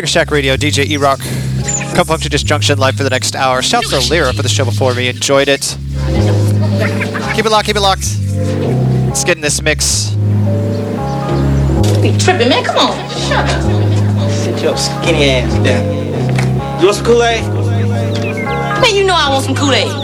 Sugar Shack Radio, DJ E-Rock. Come up to Disjunction live for the next hour. Shouts to Lyra for the show before me. Enjoyed it. Keep it locked, keep it locked. Let's get in this mix. Be tripping, man. Come on. Shut up. Sit your skinny ass down. You want some Kool-Aid? Man, you know I want some Kool-Aid.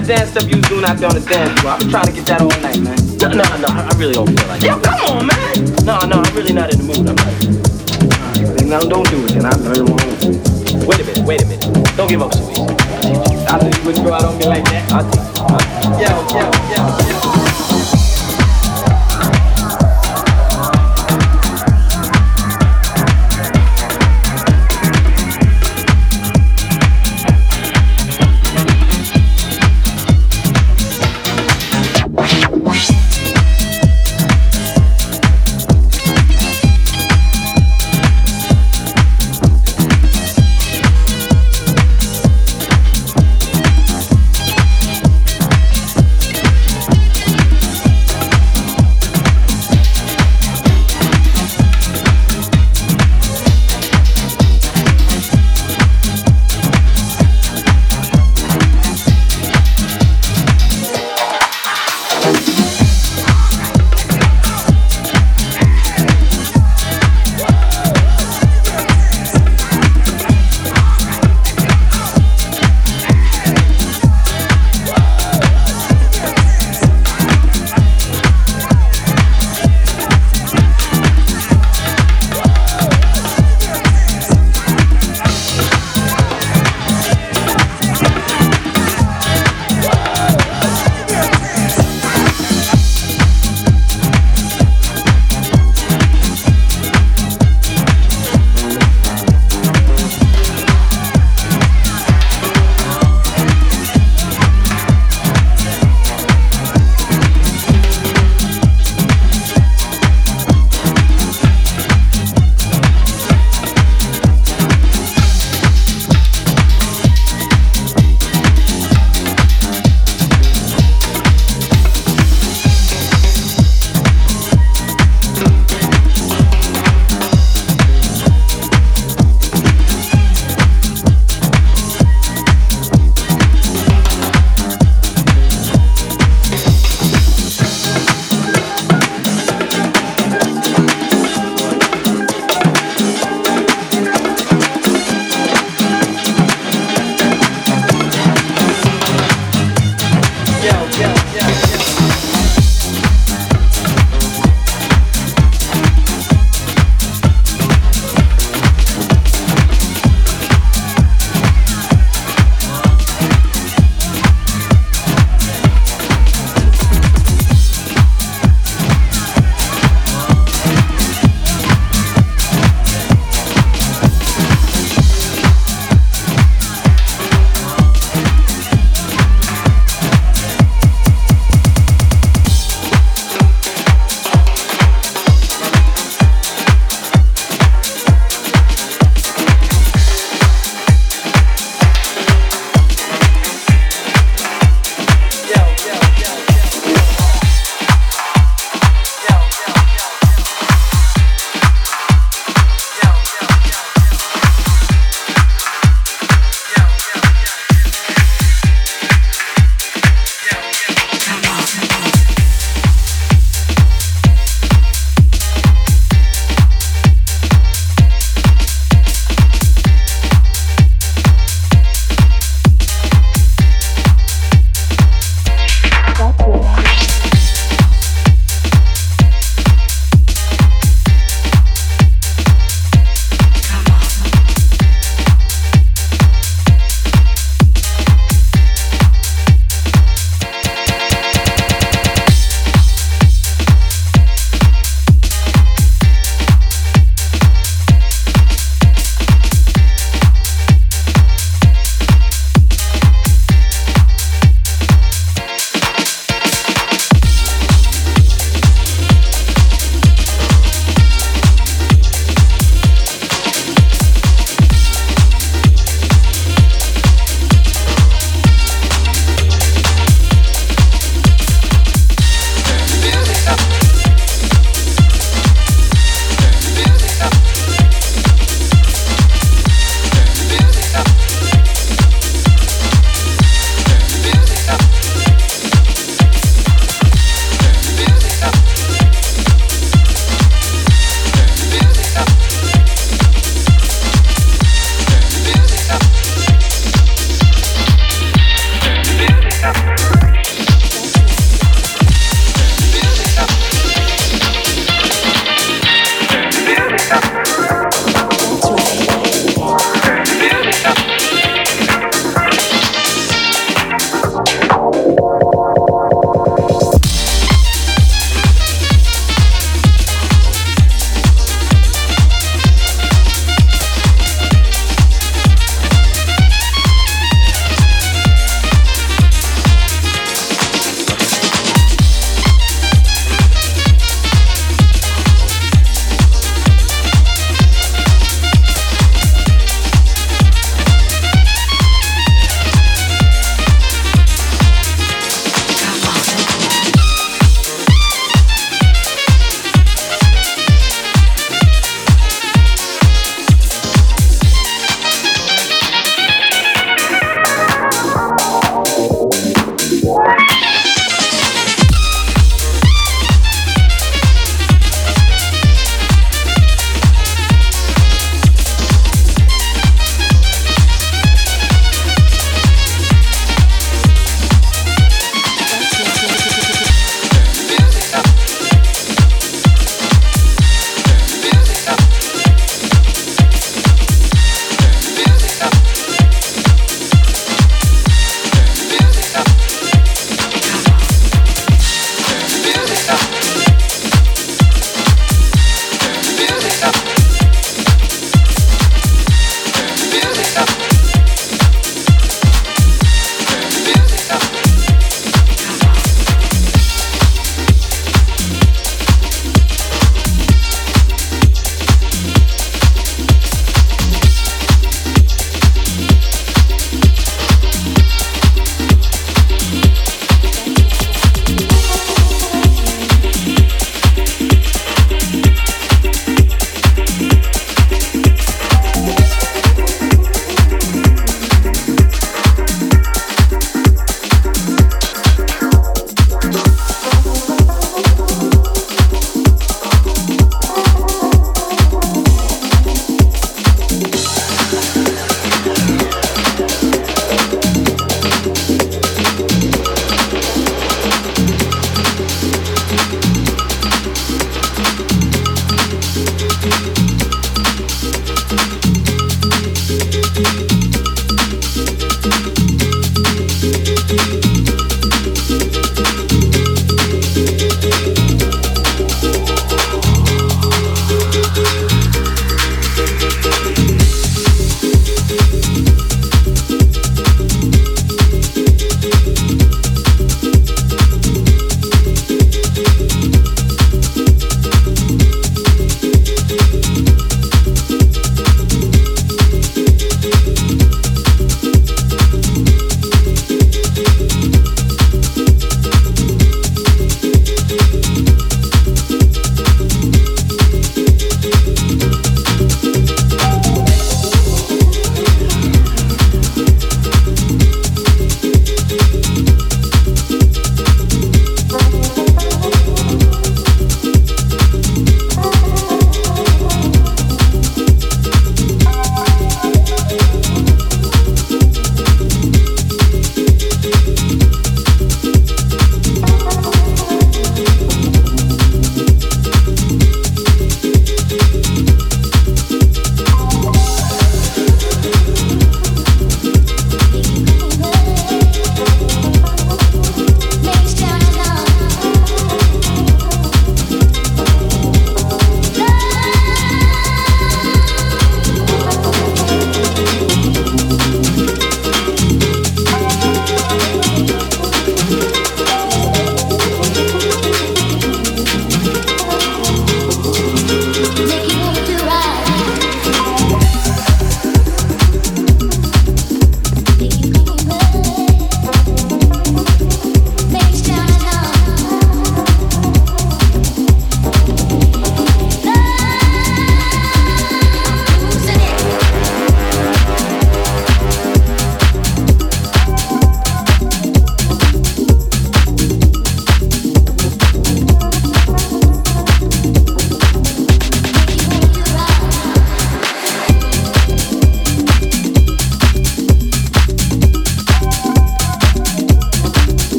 That dance stuff you was doing out there on the dance floor. I've been trying to get that all night, man. No, no, no, I really don't feel like it. Yo, come on, man. No, no, I'm really not in the mood. I'm not. Then now don't do it, then I learn wrong. Wait a minute, wait a minute. Don't give up so easy. I knew you wouldn't go out on me like that. I'll take it. I'll- Yo, yo, yo.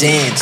Dance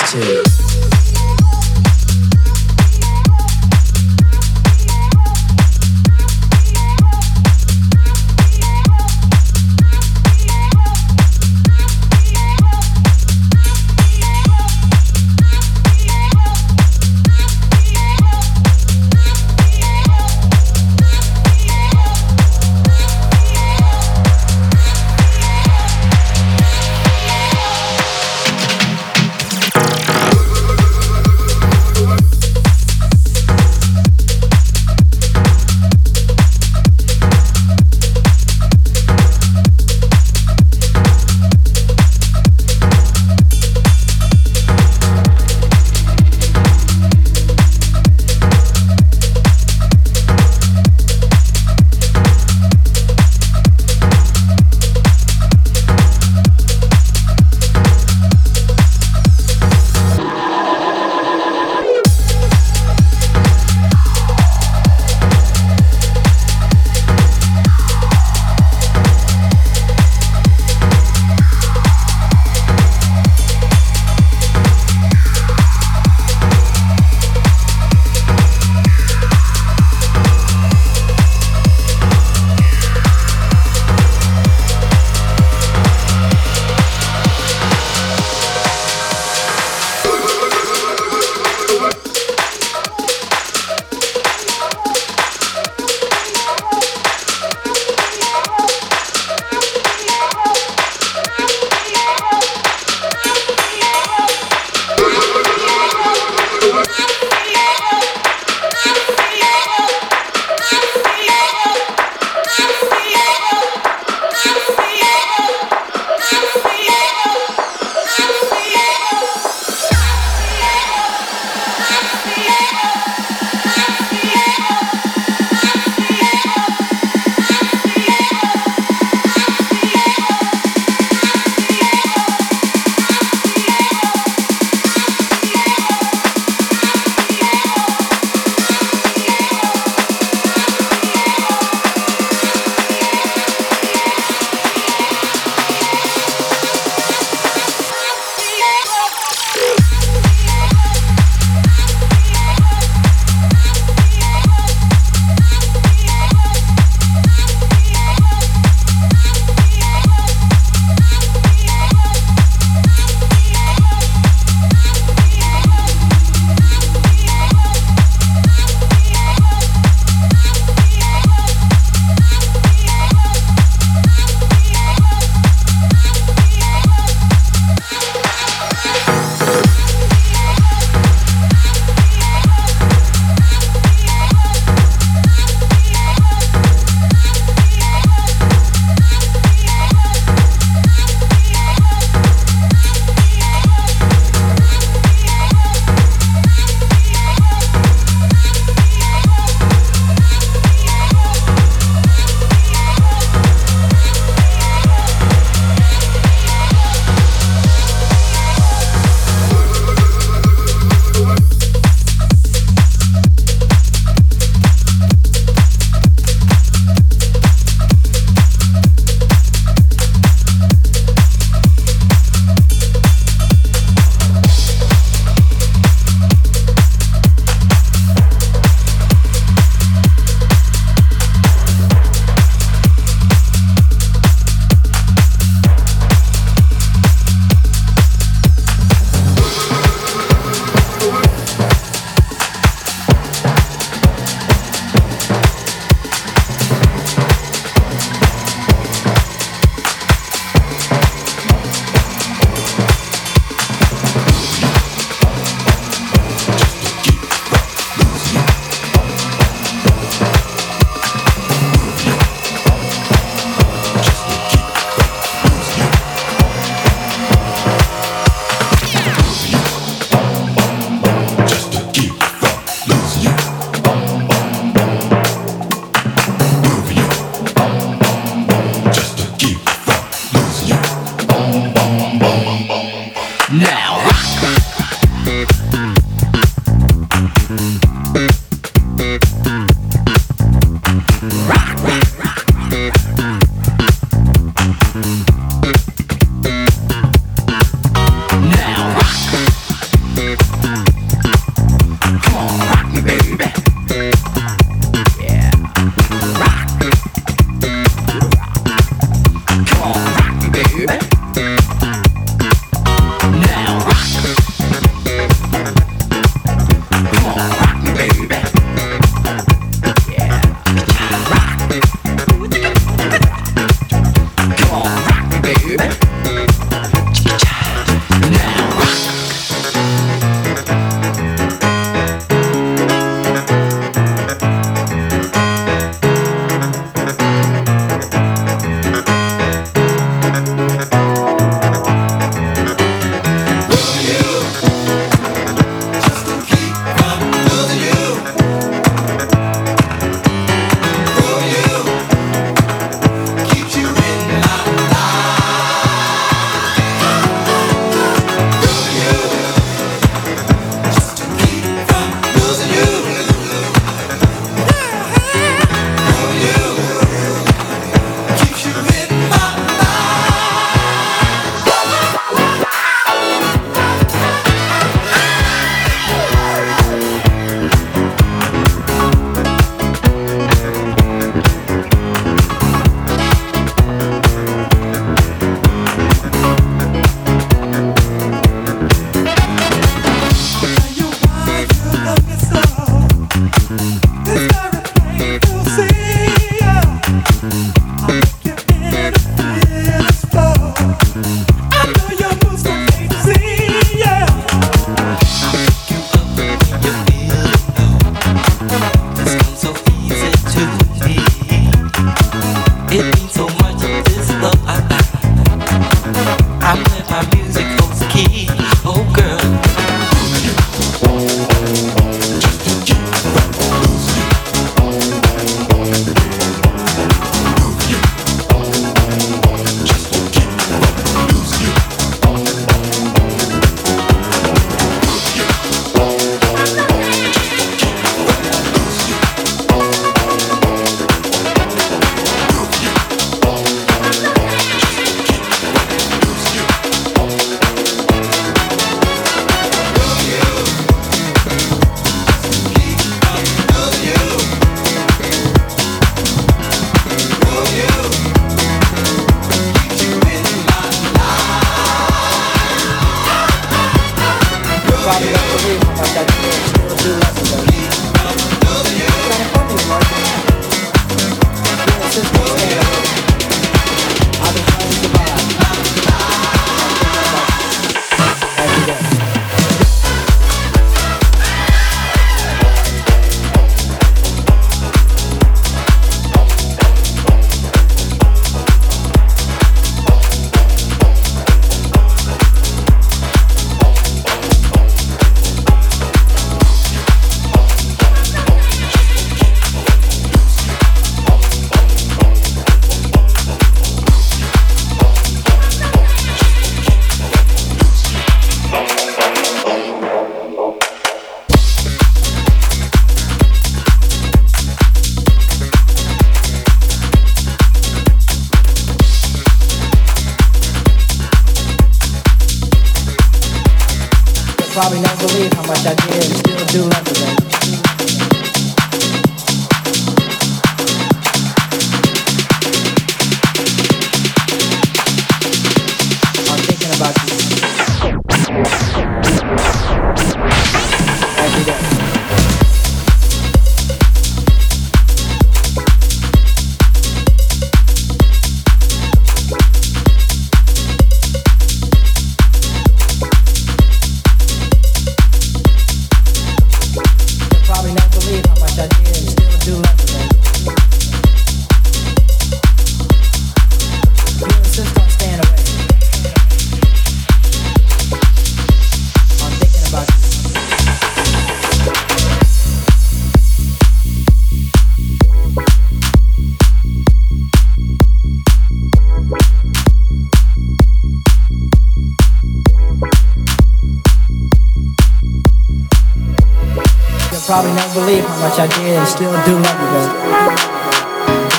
still, still do love you though.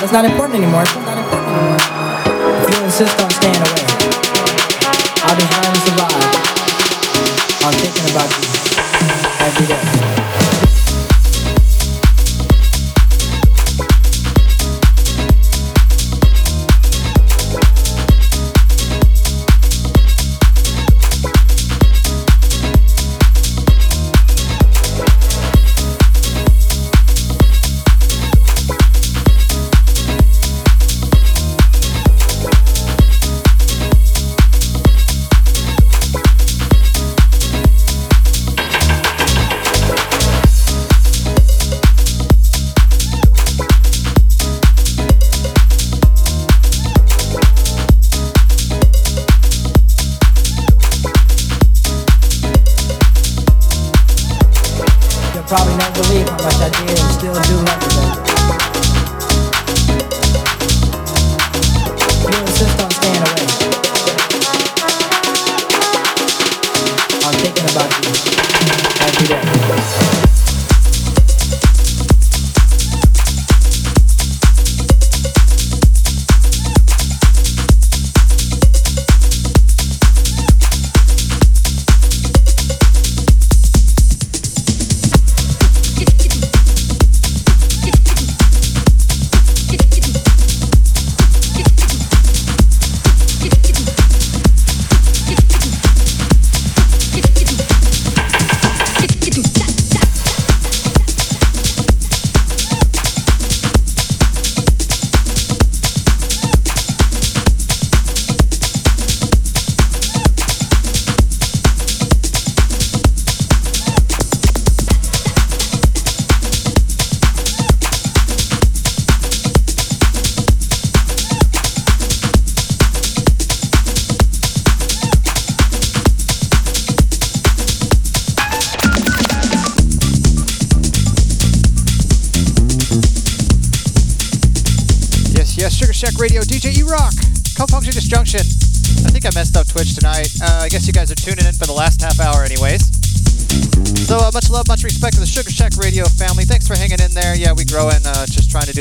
That's not important anymore. It's not important anymore. If you insist on staying away.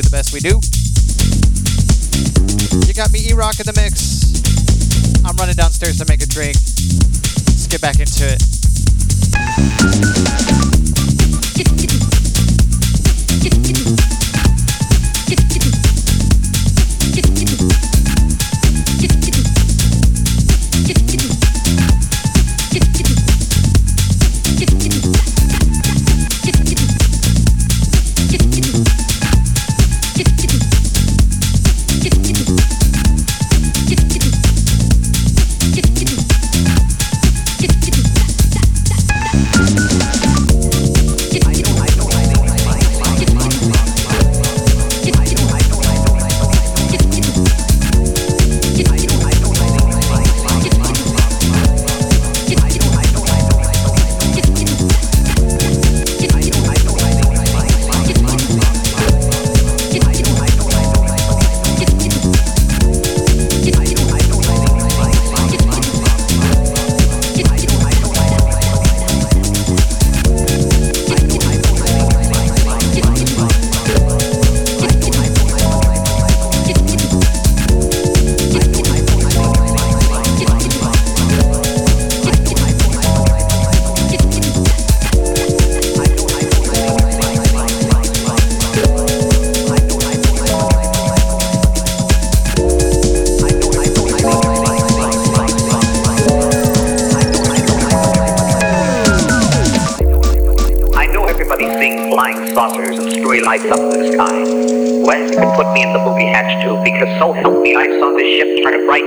do the best we do. You got me E Rock in the mix. I'm running downstairs to make a drink. Let's get back into it.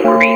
Marie.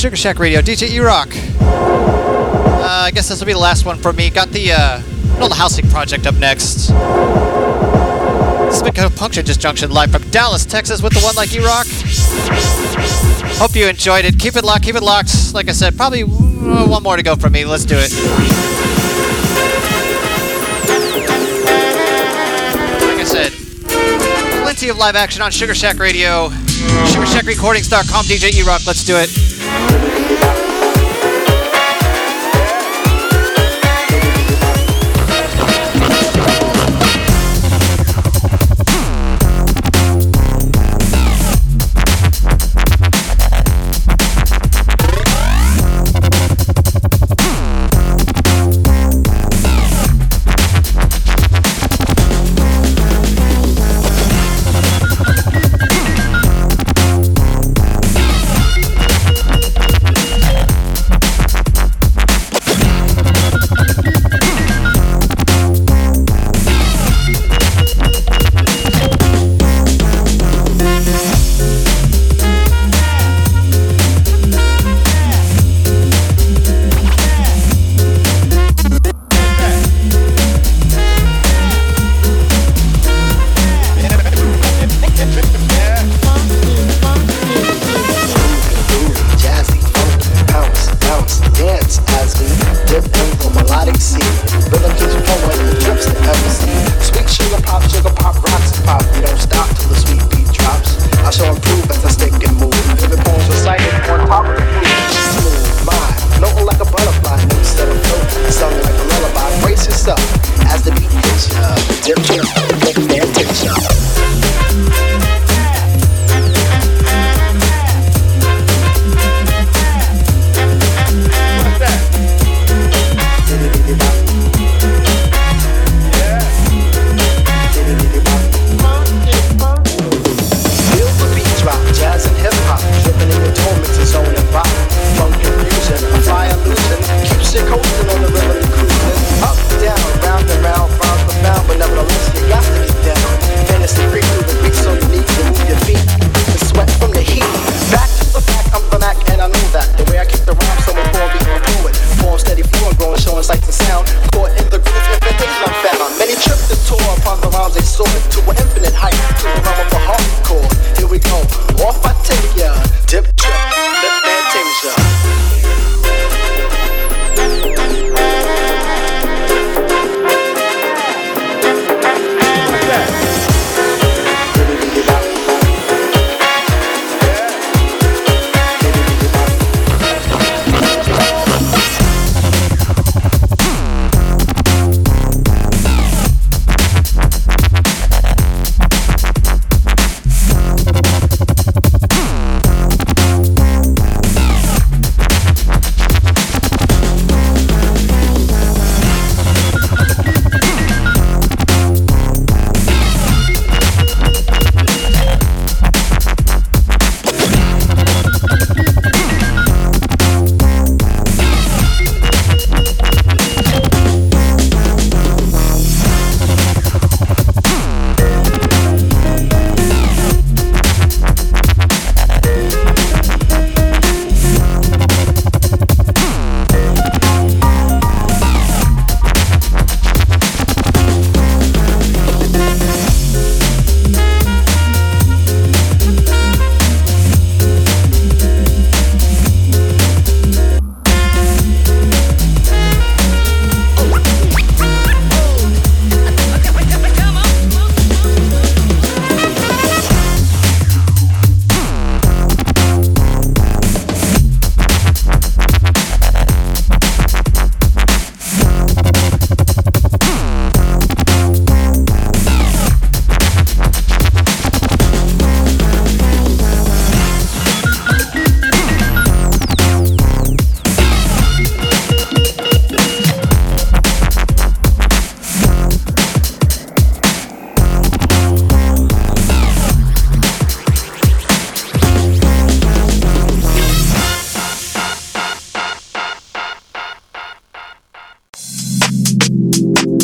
Sugar Shack Radio, DJ E-Rock. Uh, I guess this will be the last one for me. Got the, uh, the housing project up next. This has been Puncture Disjunction live from Dallas, Texas with the one like E-Rock. Hope you enjoyed it. Keep it locked, keep it locked. Like I said, probably uh, one more to go from me. Let's do it. Like I said, plenty of live action on Sugar Shack Radio. SugarShackRecordings.com, DJ E-Rock. Let's do it.